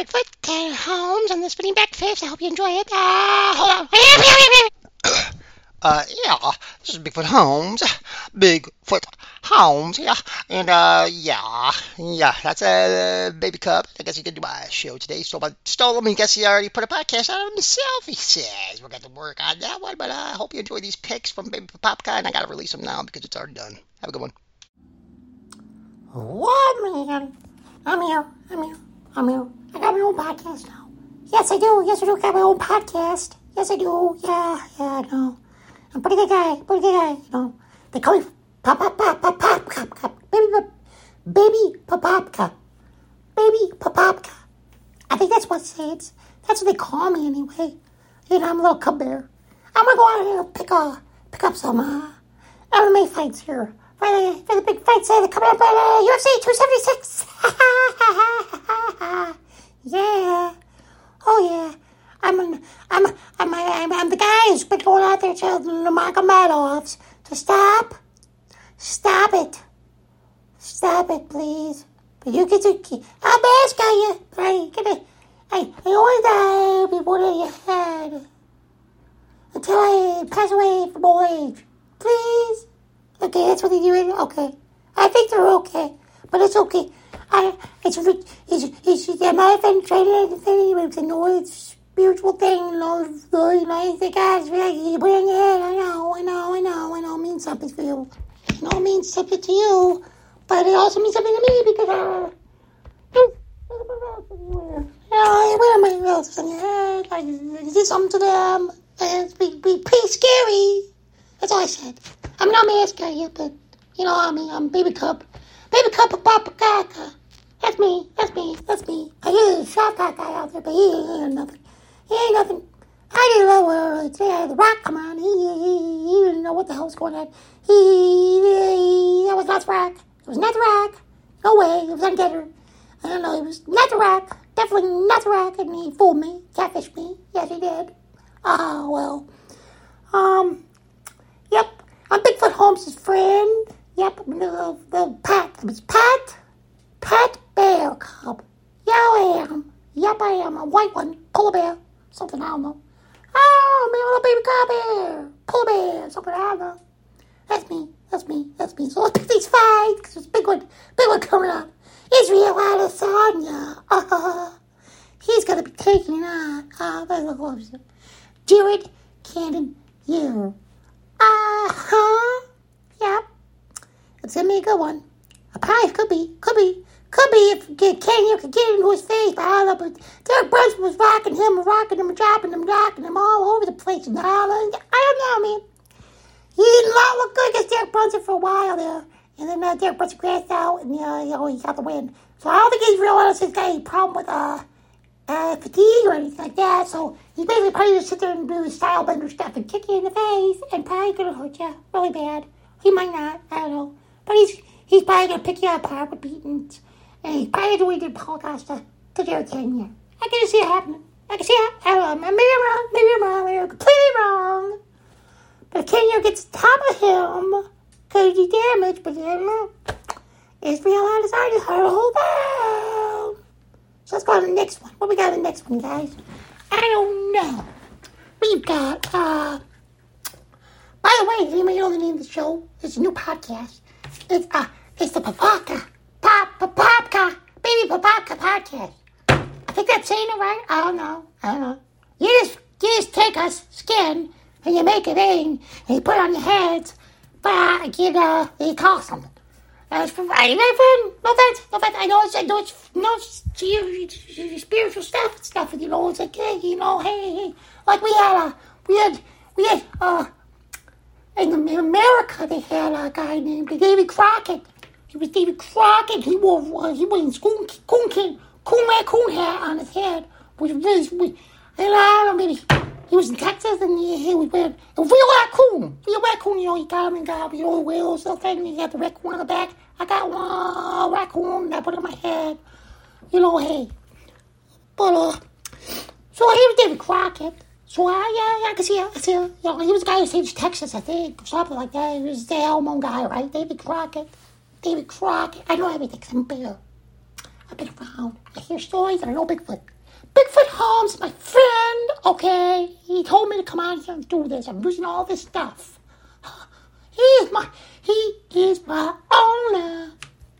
Bigfoot, Tanner Holmes on the spinning Backfist. I hope you enjoy it. Uh, hold on. Uh, yeah, this is Bigfoot Holmes. Bigfoot Holmes, yeah. And, uh, yeah, yeah, that's a uh, baby cub. I guess he did do my show today. Stole, my, stole him. I guess he already put a podcast out of himself, he says. We're going to work on that one, but uh, I hope you enjoy these pics from Baby Popka, and I got to release them now because it's already done. Have a good one. What, man? I'm here. I'm here. I'm here. I got my own podcast now. Yes, I do. Yes, I do. I got my own podcast. Yes, I do. Yeah, yeah, know. I'm a pretty good guy. Pretty good guy. You know. They call me Pop Pop Pop Pop Pop Pop Pop. Baby Baby Popopka. Baby Popopka. I think that's what it's. That's what they call me anyway. You know, I'm a little cub bear. I'm gonna go out here and pick uh, pick up some uh, MMA fights here for the, for the big fights are coming up at uh, UFC 276. yeah. Oh yeah. I'm an, I'm I'm I'm, I'm the guy who's been going out there telling the Magomedovs to stop, stop it, stop it, please. But you get to keep I'm asking you, but I ain't gonna. I I always die before your head until I pass away from old age. Please. Okay, that's what they're doing. Okay, I think they're okay, but it's okay. I it's it's it's, it's not even training anything. It's a noise spiritual thing, you know, you know, anything guys, you put in your head, I know, I know, I know, I know, it means something for you. I know it means something to you, but it also means something to me because, uh, yeah, where are my relatives your head? Like, you did something to them, and it's be, be pretty scary. That's all I said. I'm asking you, but, you know, I mean, I'm baby cup. Baby cup of Papa Gaga. That's me. That's me. That's me. I a shot that guy out there, but he ain't nothing. He ain't nothing. I didn't know where it's yeah, the rock come on. He, he, he didn't know what the hell was going on. He, he that was not the rock. It was not the rock. No way. It was Getter. I don't know. It was not the rock. Definitely not the rock. And he fooled me. Catfished me. Yes, he did. Ah, well. Um. Holmes' friend. Yep. The, the Pat. It was Pat. Pat Bear Cub. Yeah, I am. Yep, I am. A white one. Polar bear something I don't know. Oh, me little baby car bear, polar bear, something I don't know. That's me. That's me. That's me. So let's pick these five because there's a big one, big one coming up. Israel Adesanya. Uh, he's gonna be taking on uh, closer. Jared Cannon you. Uh huh. Yep. It's gonna be a good one. A pie could be, could be. Could be if Kenya could get into his face, but I don't know. But Derek Brunson was rocking him, rocking him, dropping him, rocking him all over the place. And I don't know, man. He did not look good against Derek Brunson for a while there. And then uh, Derek Brunson crashed out, and uh, you know, he got the win. So I don't think he's realized he's got any problem with uh, uh, fatigue or anything like that. So he's basically probably just sit there and do Stylebender stuff and kick you in the face, and probably gonna hurt you really bad. He might not, I don't know. But he's he's probably gonna pick you up apart with beatings. Hey, prior to we did podcast to, to Jared Kenya. I can see it happening. I can see it. I don't know. Maybe I'm wrong. Maybe I'm wrong. Maybe I'm completely wrong. But if Kenya gets top of him, could he damage? But know. Israel Adesanya hurt a whole down. So let's go to the next one. What we got in the next one, guys? I don't know. We've got, uh, by the way, anybody know the name of the show? It's a new podcast. It's, uh, it's the Pavaka Pop Popka Baby Popka podcast. I think that's saying it right. I don't know. I don't know. You just you just take a skin and you make it in and you put it on your heads, but you know you call something. That's for right. No offense, no offense. I know it's I know it's no it's, spiritual stuff and stuff. You know, it's like hey, you know, hey, hey, like we had a we had we had uh in America they had a guy named David Crockett he was David Crockett. He wore uh, he was coon coon coon coon coon hat on his head, which was really, and I don't know maybe he was in Texas and he, he was wearing a real raccoon, real raccoon. You know, he got him and got you know the wheels and thing. He had the raccoon on the back. I got one raccoon. And I put it on my head. You know, hey, but uh, so he was David Crockett. So I, yeah, I can see, I can see, you know, he was a guy who saved Texas, I think, or something like that. He was the Alamo guy, right? David Crockett. David Crockett. I know everything because I'm bear. I've been around. I hear stories and I know Bigfoot. Bigfoot Holmes, my friend, okay? He told me to come out here and do this. I'm losing all this stuff. He is my, he is my owner.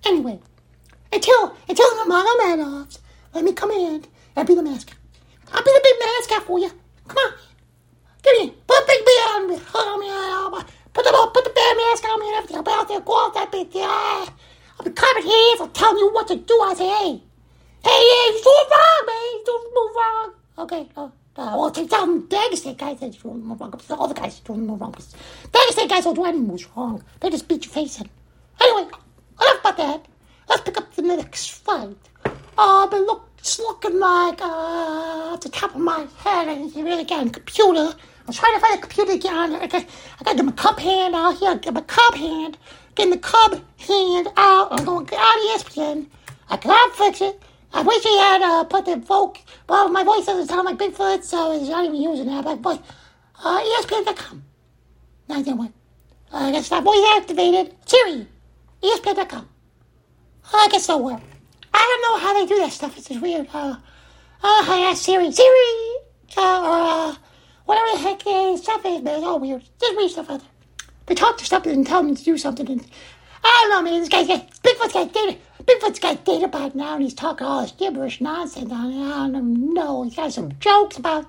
Anyway, until, until the Madoffs, let me come in and be the mascot. I'll be the big mascot for you. Come on. Give me, put a big beard on me. Hold me, put the, put the bad mask on me and everything. I'll there, go out that big. I'll be clapping hands. I'll tell you what to do. I say, hey, hey, hey, you're doing wrong, man. You're doing wrong. Okay, uh, uh, well, take down Dagestan guys that's doing wrong. All the guys are doing no wrong. Dagestan guys don't do anything was wrong. They just beat your face in. Anyway, enough about that. Let's pick up the next fight. Uh, but look, it's looking like uh, the top of my head. I really on the computer. I'm trying to find the computer again. I got, I got my cup hand out here. I got my cup hand. Getting the cub hand out. I'm going to get out of ESPN. I can't fix it. I wish he had uh, put the voc. Well, my voice doesn't sound like Bigfoot, so he's not even using that. But, but uh, ESPN.com. 901. Uh, I guess that voice activated. Siri. ESPN.com. I guess that'll work. I don't know how they do that stuff. It's just weird. Uh, uh, I asked Siri. Siri! Uh, or, uh, whatever the heck uh, stuff is, man. It's all weird. Just weird stuff out there. They talk to stuff and tell them to do something. And, I don't know, man. This guy's got, Bigfoot's got data. Bigfoot's got data by now, and he's talking all this gibberish nonsense. I don't know. He's got some jokes about,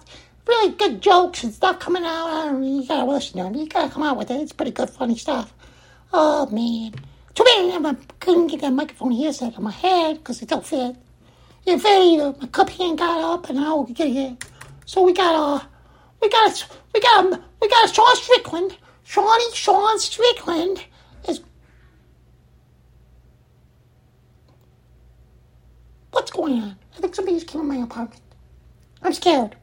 really good jokes and stuff coming out. I don't know. You gotta listen to him. You gotta come out with it. It's pretty good, funny stuff. Oh, man. Too bad I couldn't get that microphone here set on my head because it don't fit. It fit either. My cup hand got up and I would get it. So we got uh we got a, we got a, we got a Sean Strickland. Shawnee Sean Strickland is What's going on? I think somebody just came in my apartment. I'm scared.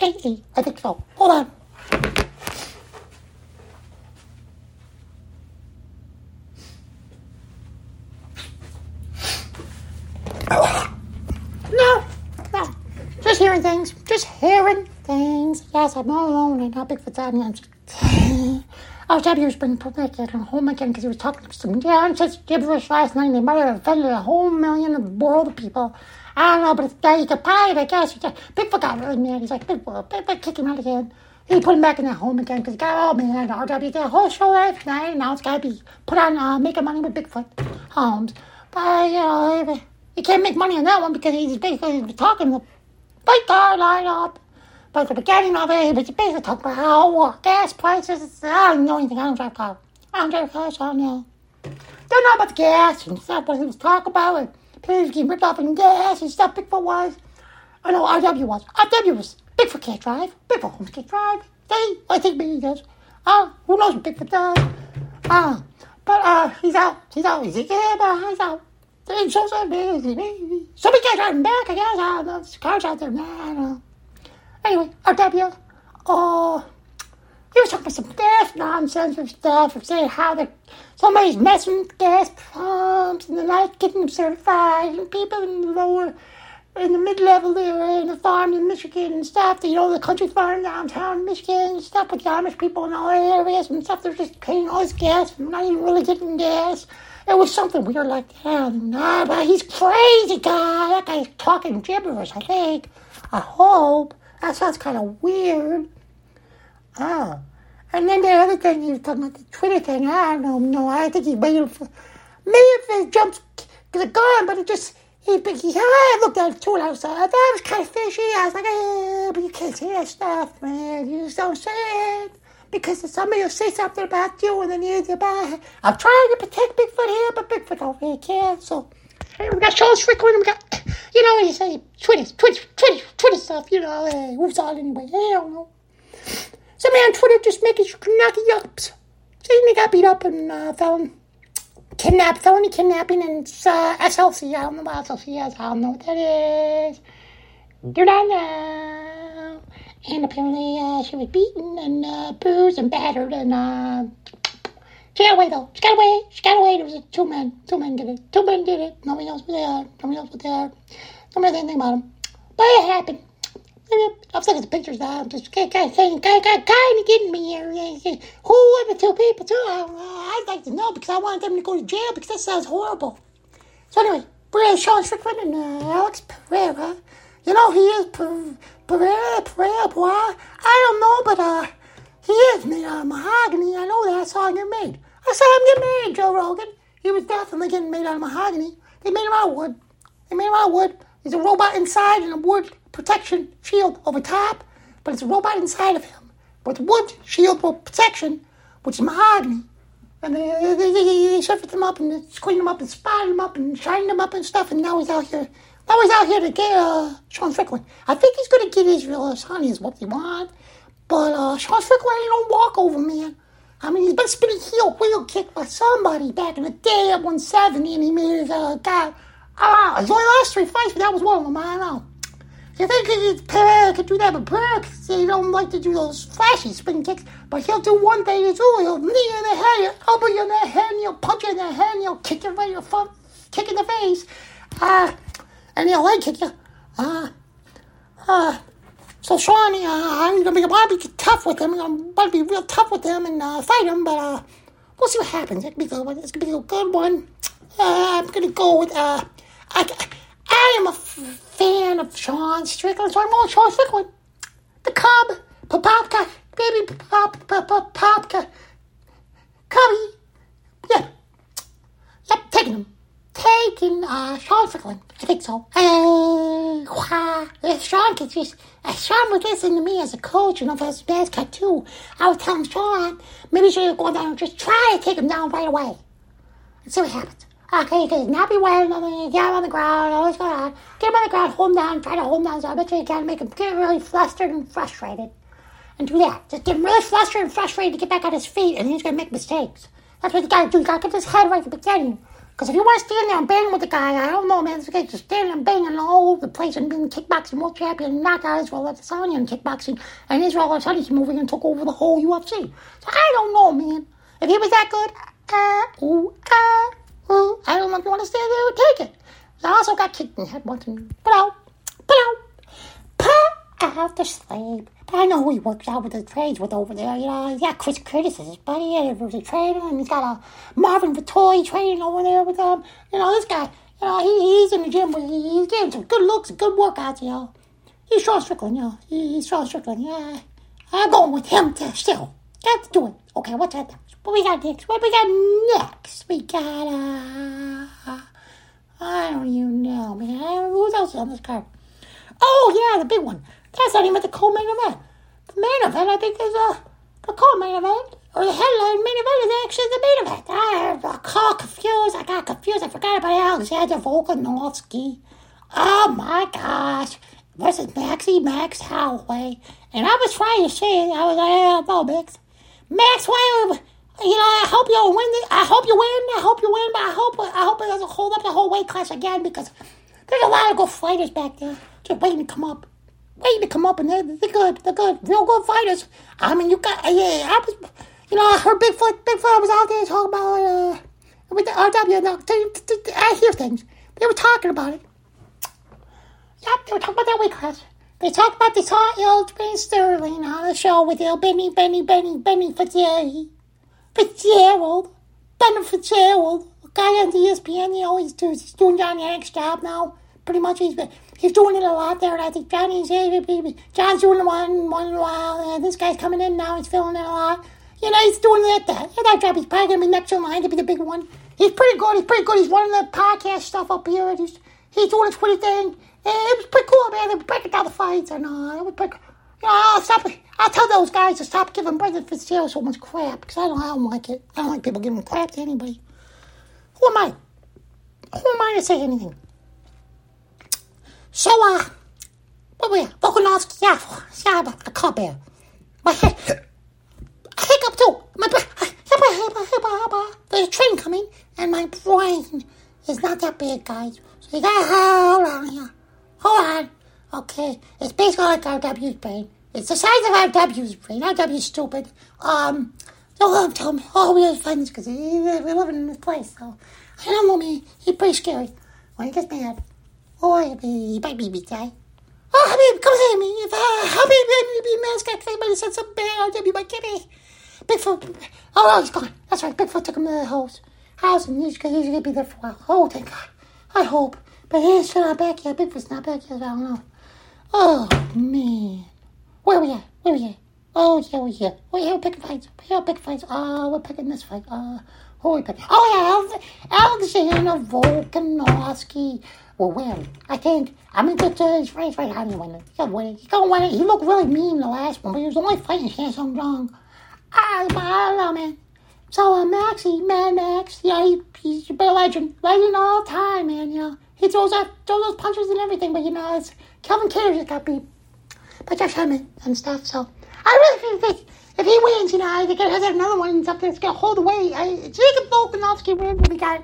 Hey, I think so. Hold on. No, no. Just hearing things. Just hearing things. Yes, I'm all alone and not Bigfoot's on me. I was out here bringing back at home again because he was talking to some such gibberish last night. They might have offended a whole million of the world of people. I don't know, but it's uh, you could buy it, I guess. Bigfoot got really mad. He's like, Bigfoot, Bigfoot, kick him out again. He put him back in that home again because he got all mad. RW did a whole show last night, and now it's got to be put on uh, making money with Bigfoot homes. But, you know, he can't make money on that one because he's basically talking the fight card line up. But the beginning of it, was basically talking about how gas prices. I don't know anything. I don't drive a car. I don't drive a car, I don't know. Don't know about the gas and stuff. What he was talking about. And please get ripped off in gas and stuff. Bigfoot was. I know RW was. RW was. Bigfoot can't drive. Bigfoot Holmes can't drive. They, I think maybe he does. Uh, who knows what Bigfoot does? Uh, but uh, he's out. He's out. He's yeah, he's out. They so so busy. Somebody can't drive him back, I guess. Don't know. Cars out there. Don't know. Uh. Anyway, RW, oh, he was talking some gas nonsense and stuff, and saying how the somebody's messing with gas pumps and they're not getting them certified, and people in the lower, in the mid-level area, in the farm in Michigan and stuff, you know, the country farm downtown Michigan and stuff with the Amish people in all areas and stuff, they're just paying all this gas and not even really getting gas. It was something weird like that. Nah, but he's crazy guy. That guy's talking gibberish, I think. I hope. That sounds kind of weird. Oh. And then the other thing he was talking about, the Twitter thing, I don't know. I think he waited for. Maybe if it jumps the gun, but it just. He, he, I looked at it too, and I was like, that was kind of fishy. I was like, eh, but you can't say that stuff, man. You just don't it. Because if somebody will say something about you, and then you, about I'm trying to protect Bigfoot here, but Bigfoot don't really care. So, hey, we got Sean Strickland, we got, you know, you say Twitter, Twitter, Twitter, Twitter stuff, you know, hey, who's on anyway? I don't know. Somebody on Twitter just making knocky ups. Saying they got beat up and uh, found kidnapped, felony kidnapping, and uh, SLC. I don't know what SLC is. I don't know what that is. Do not know. And apparently uh, she was beaten and uh, bruised and battered and uh, she got away though. She got away. She got away. There was two men. Two men did it. Two men did it. Nobody knows who they are. Nobody knows what they are. Nobody knows anything about them. But it happened. I was looking at the pictures now. I'm just kind of kind of getting me here. Who were the two people too? I'd like to know because I wanted them to go to jail because that sounds horrible. So anyway, Pereira, Sean Strickland and uh, Alex Pereira. You know he is Per- Pereira, Pereira, boy. I don't know, but uh, he is made out of mahogany. I know that. I saw him get made. I saw him get made, Joe Rogan. He was definitely getting made out of mahogany. They made him out of wood. They made him out of wood. There's a robot inside and a wood protection shield over top, but it's a robot inside of him with wood shield protection, which is mahogany. And they, they, they, they shifted him up and they cleaned him up and spotted him up and shined him up and stuff, and now he's out here. Now he's out here to get uh, Sean Strickland. I think he's going to get Israel Adesanya is what they want. But uh, Sean Strickland ain't no walkover, man. I mean, he's been spinning heel wheel kick by somebody back in the day at 170, and he made his uh, guy. Ah, his only last three fights, but that was one of them. I don't know. You think Pereira could do that, but Pereira, he don't like to do those flashy spin kicks. But he'll do one thing as well. He'll knee in the head, he'll elbow you in the head, and he'll punch you in the head, and he'll kick you right in the front, kick in the face. Uh, and he'll leg kick you. Uh, uh, so Sean, uh, I'm gonna be, I'm gonna be tough with him. I'm gonna be real tough with him and uh, fight him, but uh, we'll see what happens. It's gonna be a good one. It's gonna be a good one. Uh, I'm gonna go with uh, I, I am a f- fan of Sean Strickland, so I'm going Sean Strickland. The Cub, Popopka, baby Pop, Popopka, Cubby. Yeah. Yep, taking him. Taking uh, Sean Strickland. I think so. Uh, if Sean could just, if Sean to me as a coach, you know, for his cut too, I would tell him, Sean, maybe you should go down and just try to take him down right away. And see what happens. Okay, because not be wearing nothing, get him on the ground, all this going on. Get him on the ground, hold him down, try to hold him down. So I bet you can make him get really flustered and frustrated. And do that. Just get him really flustered and frustrated to get back on his feet, and he's going to make mistakes. That's what you got to do. You got to get his head right at the beginning. Because if you want to stand there and bang with the guy, I don't know, man. This guy's just standing and banging all over the place and being kickboxing world champion knocked out Israel Adesanya in kickboxing. And Israel Adesanya's moving and took over the whole UFC. So I don't know, man. If he was that good, uh, ooh, uh, well, I don't know if you want to stand there and take it. I also got kicked in the head once and out, out, put have to sleep. But I know who he works out with the trades with over there. You know, he's got Chris Curtis as his buddy, and was a trainer, and he's got a Marvin Vettori training over there with him. You know, this guy, you know, he, he's in the gym, but he's getting some good looks, good workouts, you know. He's Sean Strickland, you know. He's Sean Strickland, yeah. I'm going with him to still. Got to do it. Okay, what's that? What we got next? What we got next? We got, uh, I don't even know, man. Who else on this card? Oh, yeah, the big one. That's not even the co-main event. The main event, I think, is uh, the co-main event, or the headline main event is actually the main event. I got confused. I got confused. I forgot about Alexander Volkanovski. Oh, my gosh. Versus Maxie Max Holloway. And I was trying to say. I was like, no, Max. Max, why you know, I hope you win. I hope you win. I hope you win, but I hope I hope it doesn't hold up the whole weight class again because there's a lot of good fighters back there just waiting to come up, waiting to come up, and they're, they're good. They're good, real good fighters. I mean, you got yeah. I was, you know, I heard Bigfoot. Bigfoot was out there talking about uh with the RW. Now, I hear things. They were talking about it. Yep, they were talking about that weight class. They talked about hot old Benny Sterling on the show with El Benny, Benny, Benny, Benny Fitzgerald. Fitzgerald. Ben Fitzgerald. Guy on ESPN, he always does. he's doing Jon Anik's job now. Pretty much he's he's doing it a lot there, and I think Johnny's John's doing one one in a while, and this guy's coming in now, he's filling it a lot. You know, he's doing that that, that job. He's probably gonna be next in line to be the big one. He's pretty good. He's pretty good. He's running the podcast stuff up here. He's he's doing his pretty thing. And it was pretty cool, man. They were breaking down the fights, and uh, it was pretty. You know, I'll stop. I'll tell those guys to stop giving Brendan Fitzgerald so much crap because I don't. I don't like it. I don't like people giving crap to anybody. Who am I? Who am I to say anything? So, uh, what we at? Volkanovski, yeah, yeah, the cup here. My head, I hiccup too. My there's a train coming, and my brain is not that big, guys. So you gotta hold on here. Hold on. Okay, it's basically like RW's brain. It's the size of RW's brain. RW's stupid. Um, don't tell me. Oh, we have friends because we live in this place. So I don't know, me. He's pretty scary when he gets mad. Be. Oh, Khabib, come see me. If uh, Khabib and be mascot, somebody said something bad, RW might get me. Bigfoot. Oh, he's gone. That's right. Bigfoot took him to the house. House, and he's, he's to be there for a while. Oh, thank God. I hope. But he's not back yet. Bigfoot's not back yet. I don't know. Oh, man. Where we at? Where we at? Oh, yeah, we're here. We're here picking fights. We're here picking fights. Oh, we're picking this fight. Uh, who are we picking? Oh, yeah, Alexander Volkanovski. Well, win. I think. Going to get to his race right. You win? He's to win it. He's to win it. He looked really mean the last one, but he was only fighting Chan Sung Jung. I, I don't know, man. So, uh, Maxie, Mad Max, yeah, he, he's a bit legend. Legend all time, man, you know. He throws out throws those punches and everything, but, you know, it's Calvin Kattar just got beat by Jeff Sherman and stuff, so I really think if he wins, you know, I think it has another one something that's going to hold the weight. I, Jacob Volkanovski wins, we got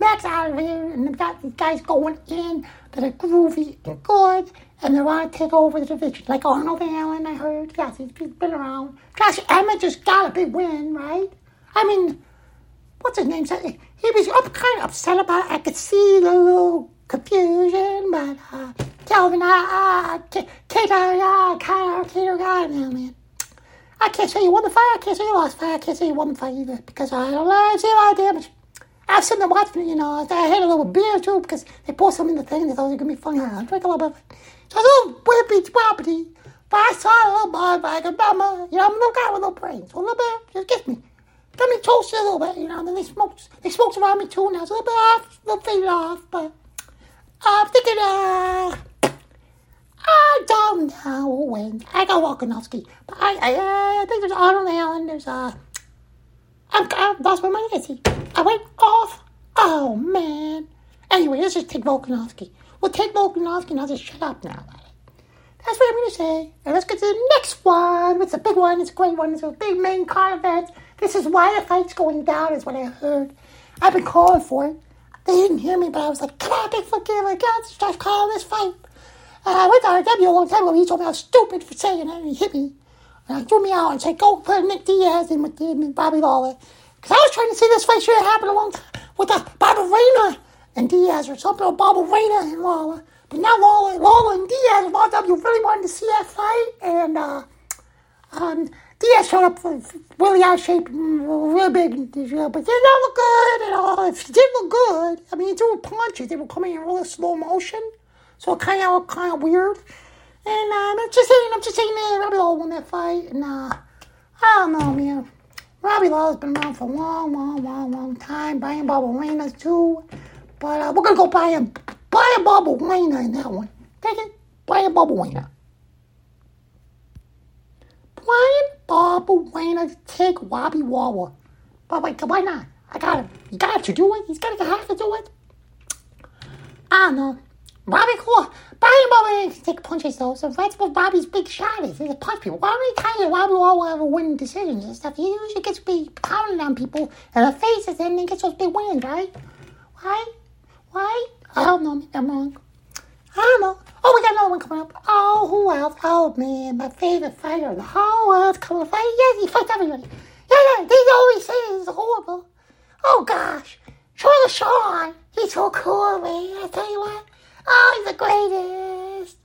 Max out of here, and we got these guys going in that are groovy and good, and they want to take over the division. Like Arnold Allen, I heard. Yes, he's been around. Josh Emmett just got a big win, right? I mean, what's his name? He was up, kind of upset about it. I could see the little confusion, but uh, Calvin, uh, Kato, uh, Kato, Kato, God, now, man. I can't say you won the fight. I can't say you lost the fight. I can't say you won the fight either because I don't know. I see a lot of damage. I've seen them watching, you know. I had a little beer too because they poured some in the thing. and They thought it was gonna be funny. I drank a little bit. So a little whippy wobbly. But I saw a little boy like a bummer. You know, I'm a little guy with no brains. So a little bit just gets me. Got me toasted a little bit, you know. And then they smoked. They smoked around me too, and I was a little bit off, a little faded off. But I'm thinking, uh, I don't know when. I got Volkanovski. But I, I, I think there's Arnold Allen. There's, uh, I'm, I lost my money. See, I went off. Oh, man. Anyway, let's just take Volkanovski. We'll take Volkanovski and I'll just shut up now. That's what I'm going to say. And let's get to the next one. It's a big one. It's a great one. It's a big main card event. This is why the fight's going down, is what I heard. I've been calling for it. They didn't hear me, but I was like, come on, give it a God, start calling this fight. And I went to RW a long time ago. He told me I was stupid for saying it, and he hit me. And he threw me out and said, go put Nick Diaz in with, with Bobby Lawler. Because I was trying to see this fight should have happened a long time with the Barberena and Diaz or something, or Barberena and Lawler. But now Lawler, Lawler and Diaz and RW really wanted to see that fight. And uh, um, Diaz showed up really out of shape, real big, but they did not look good at all. If he did look good, I mean, he threw punches. They were coming in really slow motion. So it kind of looked kind of weird. And uh, I'm just saying, I'm just saying that Robbie Lawler won that fight. And uh, I don't know, man. Robbie Lawler's been around for a long, long, long, long time. Bryan Barberena too. But uh, we're going to go buy a, buy a Barberena in that one. Take it? Bryan Barberena. Bryan Barberena take Robbie Lawler. But wait, why not? I got him. You got to do it. He's got to have to do it. I don't know. Bobby cool. Bobby Bobby take punches though, so that's what Bobby's big shot is. He's a punch people. Why many times Bobby will ever win decisions and stuff? He usually gets be pounding on people in the faces and then gets those big wins, right? Why? Why? I don't know. I'm wrong. I don't know. Oh, we got another one coming up. Oh, who else? Oh man, my favorite fighter in the whole world's coming to fight. Yeah, he fights everybody. Yeah, yeah. They always say he's horrible. Oh gosh, Sugar Sean. He's so cool, man. I tell you what. Oh, he's the greatest.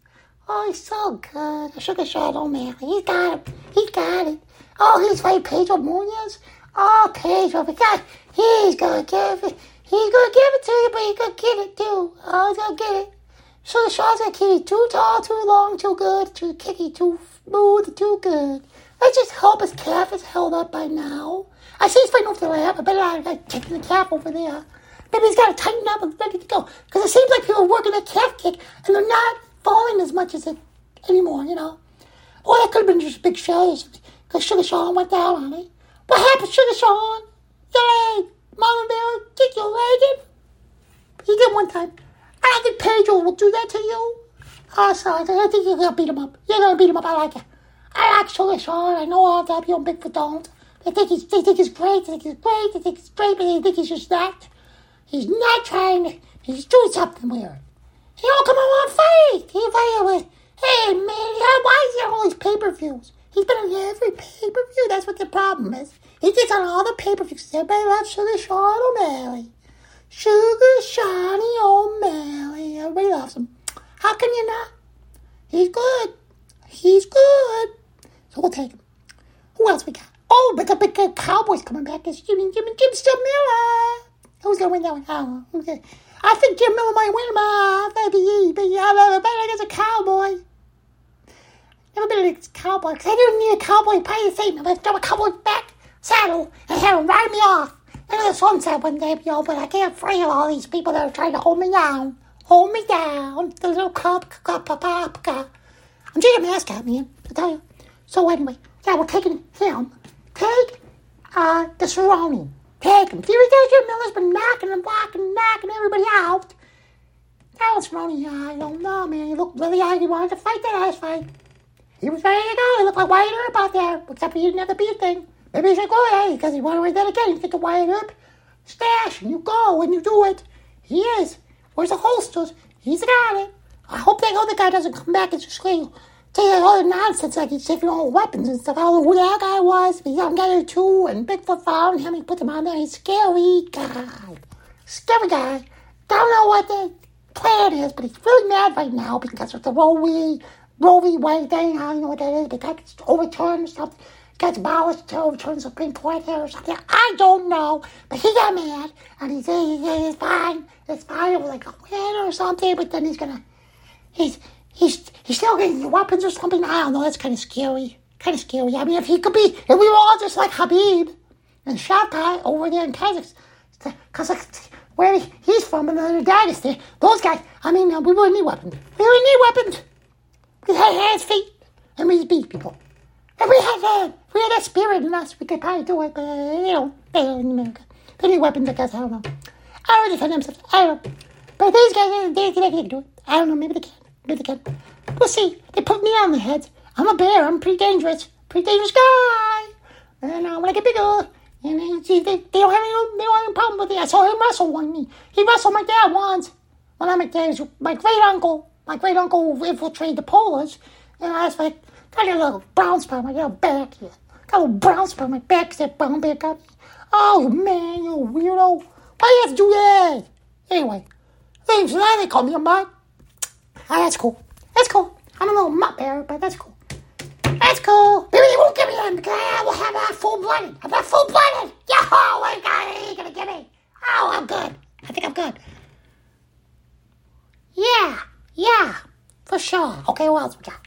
Oh, he's so good. I shook a shot man. He's got it. He's got it. Oh, he's fighting Pedro Munhoz. Oh, Pedro, but God, he's gonna give it. He's gonna give it to you, but he's gonna get it too. Oh, he's gonna get it. So the shot's keep it too tall, too long, too good, too kicky, too smooth, too good. Let's just hope his calf is held up by now. I see he's fighting over the ramp. I better not take the calf over there. Maybe he's got to tighten up and ready to go. Because it seems like people are working a calf kick and they're not falling as much as it anymore, you know. Or that could have been just big shows because Sugar Sean went down on me. What happened, Sugar Sean? Your leg. Mama Bear, kick your leg in. He did one time. I don't think Pedro will do that to you. Oh, sorry. I think you're to beat him up. You're to beat him up. I like it. I like Sugar Sean. I know all that. You and Bigfoot don't. They think he's, they think he's great. They think he's great. They think he's great, but they think he's just that. He's not trying he's doing something weird. He don't come on fight. He fight with, hey man, why is he all these pay-per-views? He's been on every pay-per-view. That's what the problem is. He gets on all the pay-per-views. Everybody loves Sugar Sean O'Malley. Sugar Shawnee O'Malley. Everybody loves him. How can you not? He's good. He's good. So we'll take him. Who else we got? Oh, but the big uh, Cowboys coming back is Jimmy, Jimmy, Jim Miller. Who's gonna win that one? I. Okay. I think Jim Miller might win maybe, maybe I've never been against a cowboy. Never been a cowboy because I didn't need a cowboy to play the same. I throw a cowboy back saddle and have him ride me off into the sunset one day, yo. But I can't free all these people that are trying to hold me down. Hold me down. The little cub, cub, cub, cub. I'm just a mascot, man. I tell you. So anyway, yeah, we're taking him. Take uh, the Cerrone. Take him. Jim Miller's been knocking and blocking, knocking everybody out. Alex Cerrone, I don't oh, know, man. He looked really like he wanted to fight that last fight. He was ready to go. He looked like Wyatt Earp out there, except he didn't have the beat thing. Maybe he should oh, go ahead because he wanted to that again. You get the Wyatt Earp stash and you go and you do it. He is. Where's the holsters? He's got it. I hope that other guy doesn't come back and just say that other nonsense like he's taking all the weapons and stuff. I don't know who that guy was. But young guy too, and Bigfoot found him. He put him on there. He's scary guy. Scary guy. Don't know what the plan is, but he's really mad right now because of the Roe v. Roe v. Wade thing. I don't know what that is, but that's overturned or something. Gets abolished to overturn the Supreme Court here or something. I don't know, but he got mad and he said he's fine. It's fine. It was like a win or something, but then he's gonna. He's he's he's still getting weapons or something. I don't know. That's kind of scary. Kind of scary. I mean, if he could be, if we were all just like Khabib and Shavkat over there in Kazakhstan, because like, where he's from in the dynasty, those guys. I mean, uh, we wouldn't need weapons. We wouldn't need weapons. We had hands, feet, and we beat people. If we had that, if we had that spirit in us, we could probably do it. But you know, they're in America. They need weapons, I guess. I don't know. I don't defend themselves. I don't. know. But these guys, they, they, they can do it. I don't know. Maybe they can. Maybe they can. We'll see. They put me on the head. I'm a bear. I'm pretty dangerous. Pretty dangerous guy. And uh, when I get bigger, and they, they, they don't have any, they don't have any problem with it. I saw him wrestle one me. He wrestled my dad once. When I'm my dad's, my great uncle, my great uncle infiltrated the Polars, and I was like, got a little brown spot on my back here. Got a little brown spot on my back, that brown bear got me. Oh man, you weirdo. Why you have to do that? Anyway, things now they call me a mutt. Ah, that's cool. That's cool. I'm a little mutt bear, but that's cool. That's cool. Maybe they won't give me in because I will have that full blooded. I'm not full blooded. Yo, what guy are you gonna give me? Oh, I'm good. I think I'm good. Yeah, yeah, for sure. Okay, what else we got?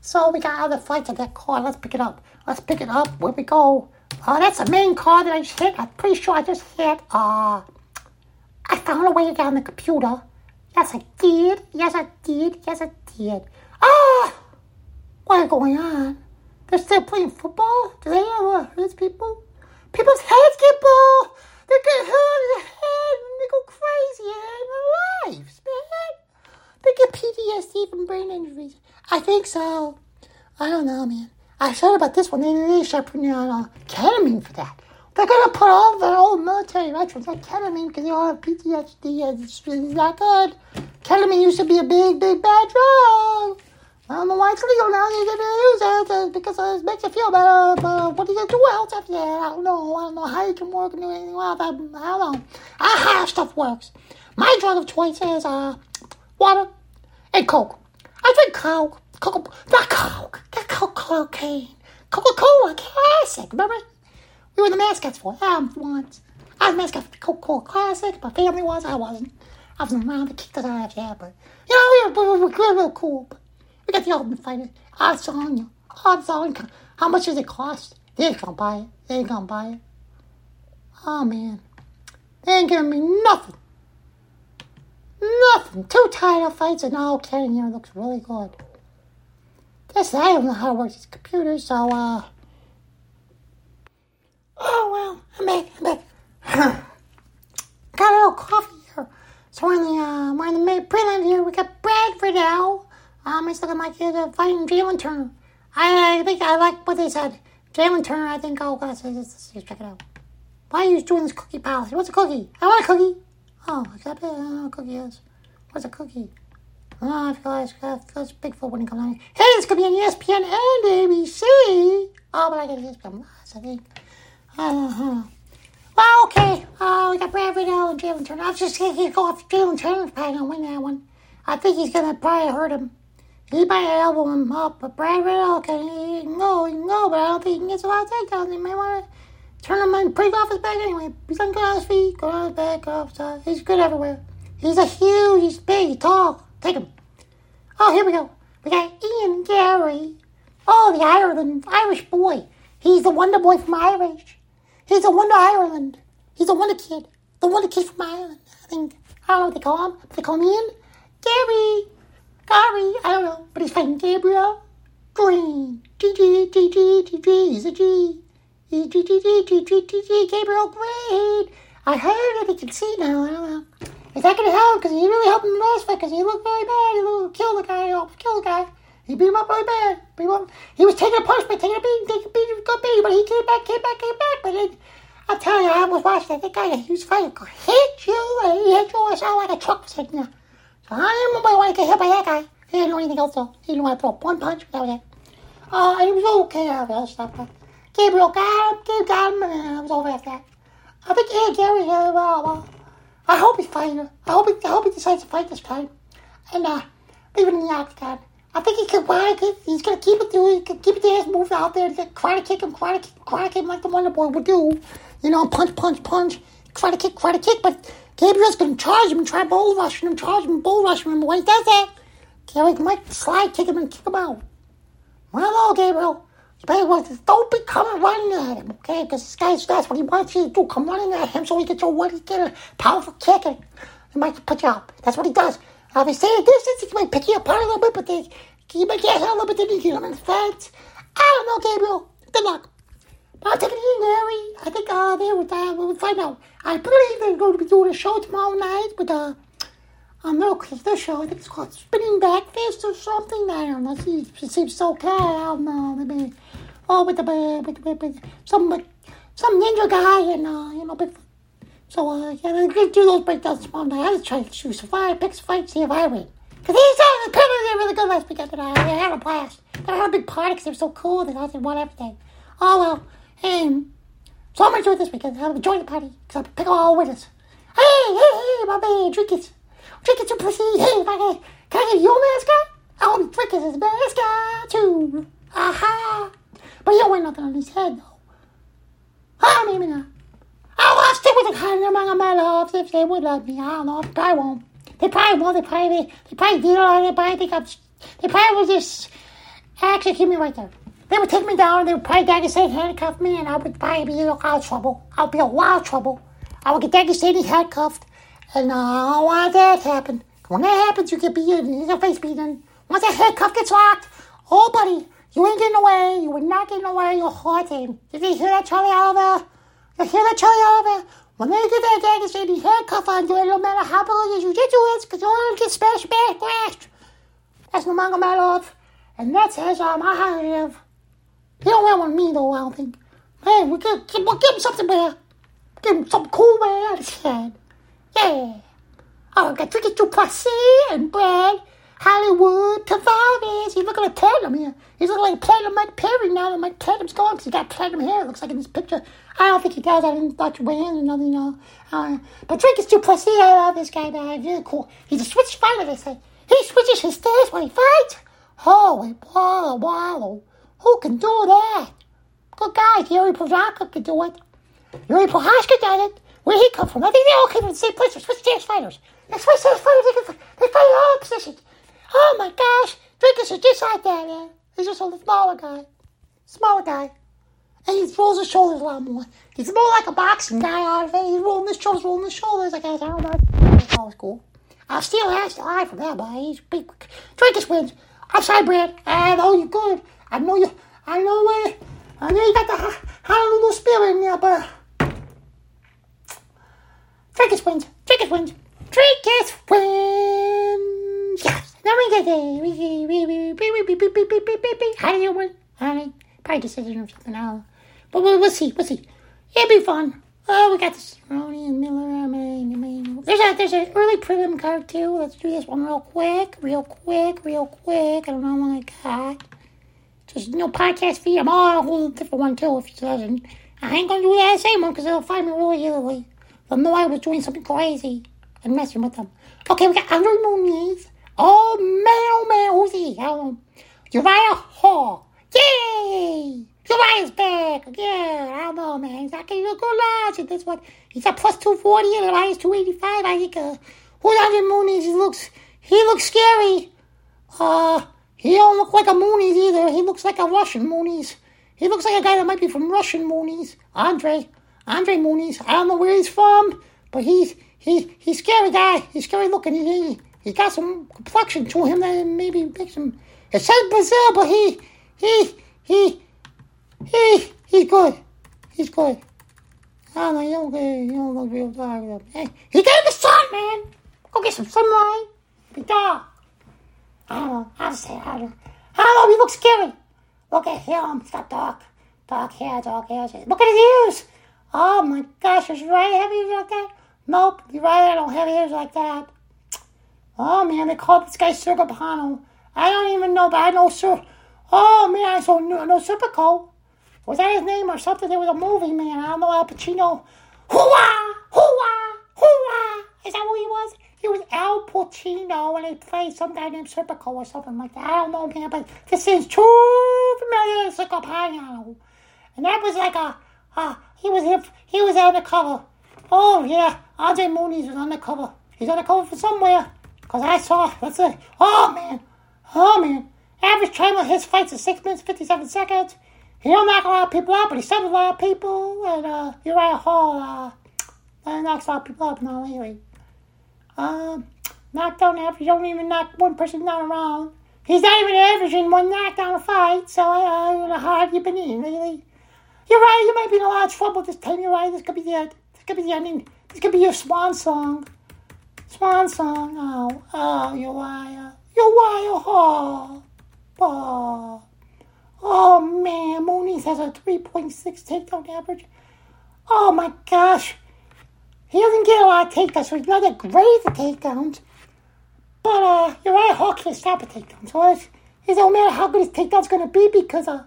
So we got other flights of that car. Let's pick it up. Let's pick it up. Where we go? Uh, that's the main car that I just hit. I'm pretty sure I just hit. Uh, I found a way to get on the computer. Yes, I did. Yes, I did. Yes, I did. Ah! What is going on? They're still playing football? Do they ever hurt people? People's heads get bald. They get hurt in the head and they go crazy in their lives, man. They get PTSD from brain injuries. I think so. I don't know, man. I heard about this one. They, they start putting on uh, ketamine for that. They're gonna put all the old military veterans on ketamine because they all have PTSD. and It's really not good. Ketamine used to be a big, big bad drug. I don't know why it's legal now. You're gonna use it uh, because it makes you feel better. But what do you going to do else after that? I don't know. I don't know how you can work and do anything else. I, don't know. I how stuff works. My drug of choice is uh, water and Coke. I drink Coke. Coke, not Coke. Coke, cocaine. Coca-Cola Classic. Remember? We were the mascots for them once. I was mascot for the Coca-Cola Classic. My family was. I wasn't. I was around to kick the ass, yeah. But you know, we were, we were, we were real cool. But we got the Ultimate Fighter. Odds on you. Odds on you. How much does it cost? They ain't gonna buy it. They ain't gonna buy it. Oh man, they ain't giving me nothing. Nothing. Two title fights and all here looks really good. This I don't know how to work these computers, so uh. Oh well, I'm back. I'm back. got a little coffee here. So we're in the uh, in the mid prelim here. We got Bradford now. Um, it's looking like he's uh, fighting Jalen Turner. I, I think I like what they said. Jalen Turner. I think I'll go. Let's, let's, check it out. Why are you doing this cookie policy? What's a cookie? I want a cookie. Oh? I don't know what a cookie is. What's a cookie? Oh, I feel like that's Bigfoot when he comes on. Hey, this could be on ESPN and ABC. Oh, but I got ESPN Plus, I think. Uh-huh. Well, okay. Uh, we got Brad Riddell and Jalen Turner. I was just going to go off Jalen Turner's probably going to win that one. I think he's going to probably hurt him. He might elbow him up, but Brad Riddell can, he can go, he can go, but I don't think he gets a lot of takedowns. He may want to turn him and break off his back anyway. He's on good on his feet, good on his back, off his side. He's good everywhere. He's a huge, he's big, he's tall. Take him. Oh, here we go. We got Ian Garry. Oh, the Ireland, Irish boy. He's the Wonder Boy from Irish. He's a Wonder Ireland. He's a Wonder Kid. The Wonder Kid from Ireland. I think, I don't know what they call him, they call him Ian. Garry. Garry, I don't know, but he's fighting Gabriel Green. G G G G G G. He's a G. He's. Gabriel Green. I heard it. He can see now. I don't know. Is that going to help? Because he really helped him last fight because he looked really bad. He looked, killed the guy. He almost killed the guy. He beat him up really bad. Beat him up. He was taking a punishment, taking a beating, taking a beating, good beating, but he came back, came back, came back. But then, I tell you, I was watching that. Guy, he was fighting, hit you, and he hit you. I sound like a truck sitting there. So I didn't nobody want to get hit by that guy. He didn't know anything else, though. He didn't want to throw one punch. That was it. Uh, and it was okay after that stuff. But Gabriel got him, Gabe got him, and it was over after that. I think Ian Garry, uh, well, uh, I hope he's fighting. I hope he, I hope he decides to fight this time. And, uh, leave it in the octagon. I think he work it. He's gonna keep it doing. He can keep his moves out there. Try to kick him, try to kick, try to kick him like the Wonder Boy would do. You know, punch, punch, punch. Try to kick, try to kick. But Gabriel's gonna charge him try bull rushing him, charge him, bull rushing him. When he does that, Garry might slide kick him and kick him out. Well, no, Gabriel. Don't be coming running at him, okay? Because this guy's that's what he wants you to do. Come running at him so he gets a what he get a powerful kick and he might put you out. That's what he does. Now, if he stay a distance, he might pick you apart a little bit, but they, you might get hit a little bit, then you get in the fence. I don't know, Gabriel. Good luck. But I'll take it easy, Harry. I think uh, they would, uh, we'll find out. I believe they're going to be doing a show tomorrow night with uh, um, no, the show. I think it's called Spinning Back Fist or something. I don't know. It seems so kind. I don't know. Maybe, oh, with the with, with, with some with, some ninja guy and uh, you know, big. So uh, yeah, they do those breakdowns tomorrow night. I just try to choose fight, pick a fight, see if I win. Because these guys, the penalties are really good last weekend, and I, I had a blast. And I had a big party because they're so cool that I won everything. Oh well, and so I'm gonna do it this weekend. I'm gonna join the party because I'm pick all winners. Hey, hey, hey, my man, drink it. Drink it to pussy. Hey, if I can, I get your mascot? I'll be drinking his mascot too. Aha. But he don't wear nothing on his head though. Ah, maybe not. I'll stick with the kind of among my loves if they would love me. I don't know. They probably won't. They probably won't. They probably, they probably did on it, but I think I'm, they probably will just actually keep me right there. They would take me down, and they would probably Dagestan handcuff me, and I would probably be in a lot of trouble. I would be in a lot of trouble. I would get Dagestan handcuffed, and I don't want that to happen. When that happens, you get beaten, your face beaten. Once that handcuff gets locked, oh, buddy, you ain't getting away. You are not getting away. You're haunted. Did you hear that, Charlie Oliver? You hear that, Charlie Oliver? When they get that Dagestan handcuff on you, no matter how big you get to it, because you're going to get smashed, smashed, smashed. That's Nurmagomedov. And that's his um, I have. He don't wear one of me though, I don't think. Hey, we give, give, we'll give him something better. Give him something cool man out his head. Yeah. Oh, I got to get you pussy and Brad Hollywood Tavares. He's looking like platinum here. He's looking like platinum Mike Perry now that Mike Platinum's gone because he got platinum hair. It looks like in this picture. I don't think he does. I didn't watch Wayne or nothing, you know. Uh, but Dricus du Plessis. I love this guy, man. Really cool. He's a switch fighter, they say. He switches his stance when he fights. Holy wallow, wallow. Who can do that? Good guy. Yuri Prochazka can do it. Yuri Prochazka does it. Where he come from? I think they all came from the same place. They're switch stance fighters. They're switch stance fighters. They, can, they fight in all positions. Oh my gosh. Dricus are just like that, man. He's just a smaller guy. Smaller guy. And he rolls his shoulders a lot more. He's more like a boxing guy out of it. He's rolling his shoulders, rolling his shoulders. Like, I don't know. That was cool. I'll steal that eye from that boy. He's big. Dricus wins. Outside Brad. I know you're good. I know you. I know where. I know you got the Honolulu spirit in there, but. Dricus wins. Dricus wins. Dricus wins. Yes. Now we get it. How do you win? I mean, probably decision or something. I don't. But we'll, we'll see. We'll see. It'll be fun. Oh, we got this Ronnie and Miller. There's a there's an early prelim card too. Let's do this one real quick, real quick, real quick. I don't know how long I got. Just know, podcast feed. I'm all a whole different one too. If it doesn't, I ain't gonna do that same one because they'll find me really easily. They'll know I was doing something crazy and messing with them. Okay, we got Andre Muniz. Oh man, oh man, who's he? Um, Uriah Hall. Yay! Uriah's back. again. I don't know, man. He's not getting a good lodge. And this one. he's at plus 240 and Uriah's 285. I think, uh, Andre Muniz? He looks, he looks scary. Uh, he don't look like a Muniz either. He looks like a Russian Muniz. He looks like a guy that might be from Russian Muniz. Andre, Andre Muniz. I don't know where he's from, but he's he he's scary guy. He's scary looking. He he got some complexion to him that maybe makes him. It says Brazil, but he he he he he's good. He's good. I don't know. You don't, you don't look real dark. Hey, he gave the sun, man. Go get some sunlight. Be dark. I don't know. I'll say I don't. know. I don't know. He looks scary. Look at him. He's got dark, dark hair, dark hair. Look at his ears. Oh my gosh, is right have ears like that? Nope, you're right. I don't have ears like that. Oh man, they call this guy Sergio I don't even know, but I know Sir. Oh man, I saw no, no Serpico. Was that his name or something? There was a movie, man. I don't know Al Pacino. Hooah! Hooah! Hooah! Is that who he was? He was Al Pacino and he played some guy named Serpico or something like that. I don't know, man, but this is too familiar to Serpico. And that was like a, uh, he was he was on the cover. Oh yeah, Andre Muniz was on the cover. He's on the cover for somewhere. Cause I saw, let's say, oh man, oh man. Average time of his fights is six minutes fifty-seven seconds. He don't knock a lot of people out, but he subs a lot of people. And uh, Uriah Hall uh, knocks a lot of people out now anyway. Um, knockdown average don't even knock one person down around. He's not even averaging one knockdown a fight, so uh, how have you been eating lately? You're right, you might be in a lot of trouble this time. You're right, this could be the, this could be the ending. This could be your swan song. Swan song, oh, oh, you're Uriah Hall. Oh, oh man, Muniz has a 3.6 takedown average. Oh my gosh. He doesn't get a lot of takedowns, so he's not that great at takedowns. But uh, Uriah Hall can't stop a takedown, so it's, it don't matter how good his takedown's going to be because, uh,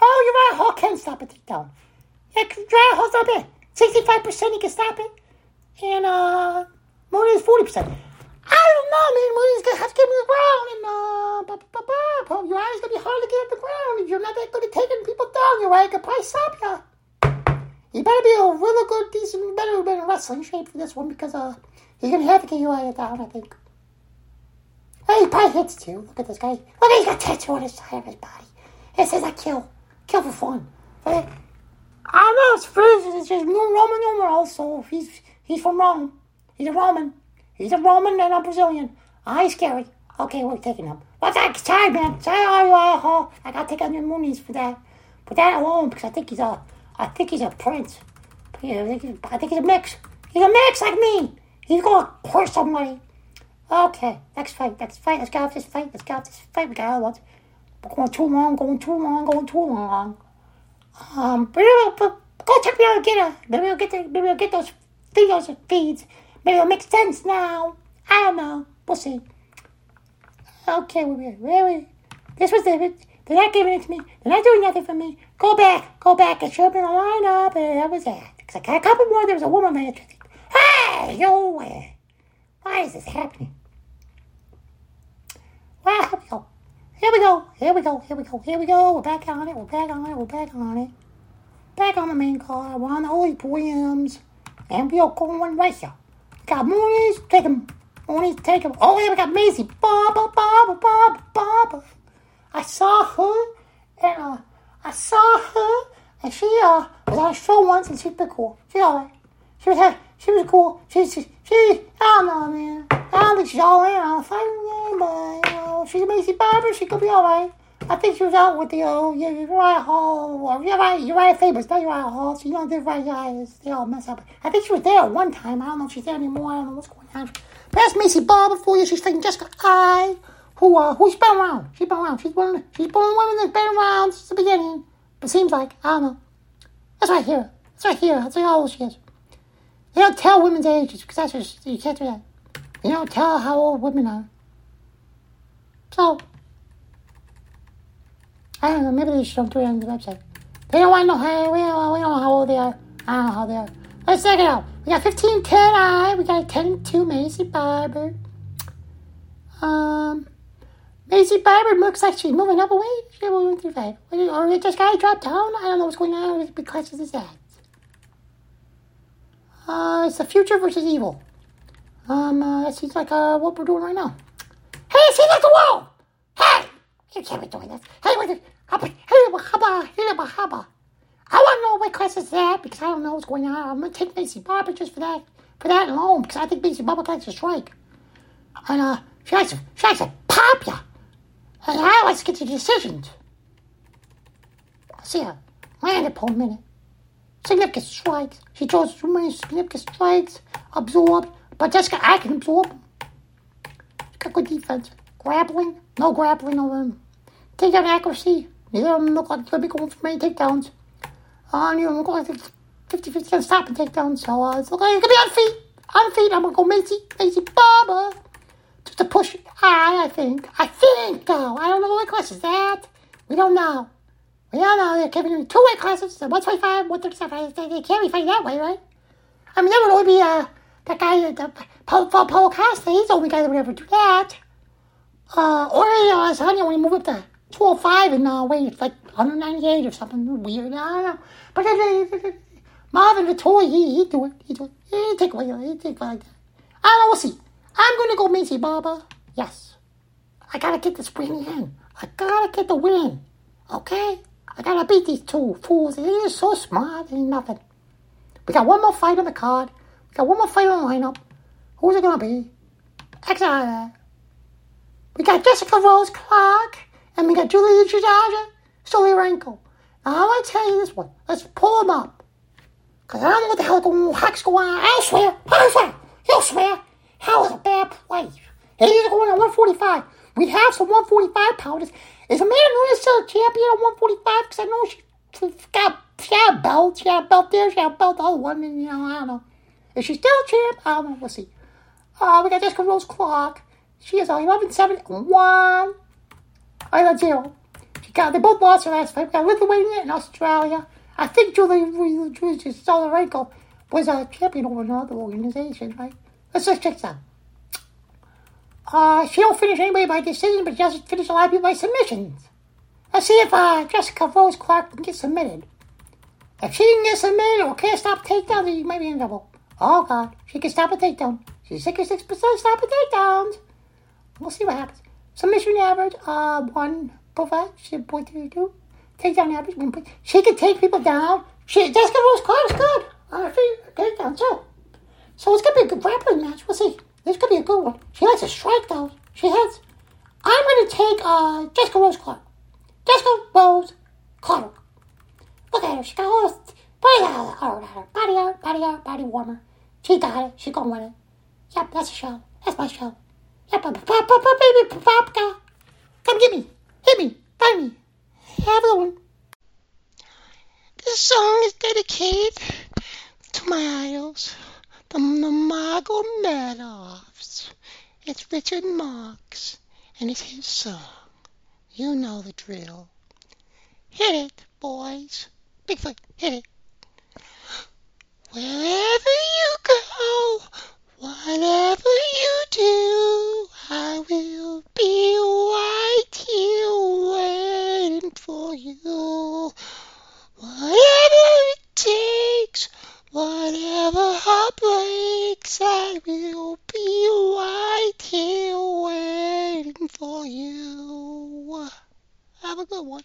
oh, you're Uriah Hall can stop a takedown. Yeah, Uriah Hall's not bad. 65% he can stop it. And uh, Muniz 40%. I don't know, man. Muniz gonna have to get in the ground, and uh, bah, bah, bah, Uriah's gonna be hard to get in the ground. If you're not that good at taking people down, Uriah could probably stop you. You better be a really good, decent, better be wrestling shape for this one because uh, he's gonna have to get Uriah down, I think. Hey, he probably hits too. Look at this guy. Look, at he's got tattoo on his side of his body. It says I kill, kill for fun. But, I don't know. It's, it's just Roman numerals, so he's he's from Rome. He's a Roman. He's a Roman and a Brazilian. Ah, he's scary. Okay, we're taking him. But that's time, man. Sorry, a. I gotta take out your Muniz for that. But that alone, because I think he's a, I think he's a prince. Yeah, I think he's, I think he's a mix. He's a mix like me. He's gonna push somebody. Okay, next fight. Next fight. Let's get off this fight. Let's get off this fight. We got all what? We're going too long. Going too long. Going too long. Um, but, but go check me out get a. Maybe I'll get the, maybe I'll get those videos and feeds. Maybe it'll make sense now. I don't know. We'll see. Okay, we're really. This was the. They're not giving it to me. They're not doing nothing for me. Go back. Go back. It should have been a lineup. And that was that. Because I got a couple more. There was a woman there. Hey, yo, why is this happening? Well, here we go. Here we go. Here we go. Here we go. Here we go. We're back on it. We're back on it. We're back on it. Back on the main car. We're on the Holy Williams. And we are going right here got Muniz, take him. Muniz, take him. Oh, yeah, we got Maycee. Baba, Baba, Baba, Baba. I saw her, and uh, I saw her, and she uh, was on a show once, and she's pretty cool. She's alright. She was, she was cool. She's, she, she, I don't know, man. I don't think she's all in on the fighting game, but, you know, she's a Maycee Barber. She could be alright. I think she was out with the uh, Uriah Hall or Uriah, Uriah Faber, not Uriah Hall. You know, the right guys, they all mess up. I think she was there one time. I don't know if she's there anymore. I don't know what's going on. That's Maycee Barber for you. She's fighting Jessica Eye, who uh, who's been around. She's been around. She's one. She's one of the women that's been around since the beginning. But seems like I don't know. That's right here. That's right here. That's how old she is. They don't tell women's ages because that's just you can't do that. You don't tell how old women are. So I don't know. Maybe they should do it on the website. They don't want to know how. We don't, we don't know how old they are. I don't know how they are. Let's check it out. We got 15 10 Eye. We got 10 2 Maycee Barber. Um, Maycee Barber looks like she's moving up a. She's moving through five. Or it just got dropped down. I don't know what's going on with classes is that. Uh, it's the future versus evil. Um, uh, that seems like uh, what we're doing right now. Hey, see that's the wall! You can't be doing this. Hey, hubba, hey, hubba, hey, hubba, hubba. I want to know what class is that because I don't know what's going on. I'm gonna take Maycee Barber just for that, for that alone because I think Maycee Barber likes to strike. And uh, she likes to, she likes to pop ya. And I like to get the decisions. I see her, landed for a minute. Significant strikes. She throws too many significant strikes. Absorbed. But Jessica, I can absorb them. She got good defense. Grappling. No grappling over them. Takedown accuracy. Neither of them look like they'll be going for many takedowns. Uh, neither of them look like they're 50 50 on stopping takedowns. So uh, it's looking like going to be on feet. On feet. I'm going to go Maycee. Maycee Barber. Just to push high, I think. I think, though. I don't know what class is that. We don't know. We don't know. They're you two weight classes. so 125, 135. They, can't be fighting that way, right? I mean, that would only be uh, that guy, uh, Paul, Paul, Paul Costa. He's the only guy that would ever do that. Uh, or uh, Sonya when he moved up to 205 and uh, weighed like 198 or something weird. I don't know. But uh, uh, uh, Marvin Vettori, he, he'd do it. He'd do it. He'd take away. He'd take like that. I don't know. We'll see. I'm going to go Maycee Barber. Yes. I got to get this win in. I got to get the win. Okay? I got to beat these two fools. They're so smart. Ain't nothing. We got one more fight on the card. We got one more fight on the lineup. Who's it going to be? Actually, we got Jessica Rose Clark, and we got Julia Jajaja Stoliarenko. Now, I want to tell you this one. Let's pull them up. Because I don't know what the hell going, heck's going on elsewhere. Elsewhere. Elsewhere. Hell is a bad place. And he's going on 145. We have some 145 pounders. Is Amanda Nunes still a champion at 145? Because I know she, she got she had a belt. She had a belt there. She had a belt the other one. And, you know, I don't know. Is she still a champ? I don't know. We'll see. Uh, we got Jessica Rose Clark. She is 11 7 1. I got 0. She got, they both lost their last fight. We got Lithuania and Australia. I think Julie Julia Stoliarenko was a champion over another organization, right? Let's just check out. Uh, she don't finish anybody by decision, but does finish a lot of people by submissions. Let's see if uh, Jessica Rose Clark can get submitted. If she can get submitted or can't stop a takedown, then you might be in trouble. Oh, God. She can stop a takedown. She's 66% stop a takedowns. We'll see what happens. Submission average, uh, 1.32. Takedown average, 1. Point. She can take people down. She, Jessica Rose Clark is good. On her feet, takedown, too. So it's to be a good grappling match. We'll see. This could be a good one. She likes to strike, though. She has. I'm to take uh, Jessica Rose Clark. Jessica Rose Clark. Look at her. She got all this body art, body art, body art, body warmer. She got it. She gonna win it. Yep, that's a show. That's my show. Baby, Come get me. Hit me. Find me. Have a one. This song is dedicated to my idols, the, the Magomedovs. It's Richard Marx, and it's his song. You know the drill. Hit it, boys. Bigfoot, hit it. Wherever Whatever you do, I will be right here waiting for you. Whatever it takes, whatever heartbreaks, I will be right here waiting for you. Have a good one.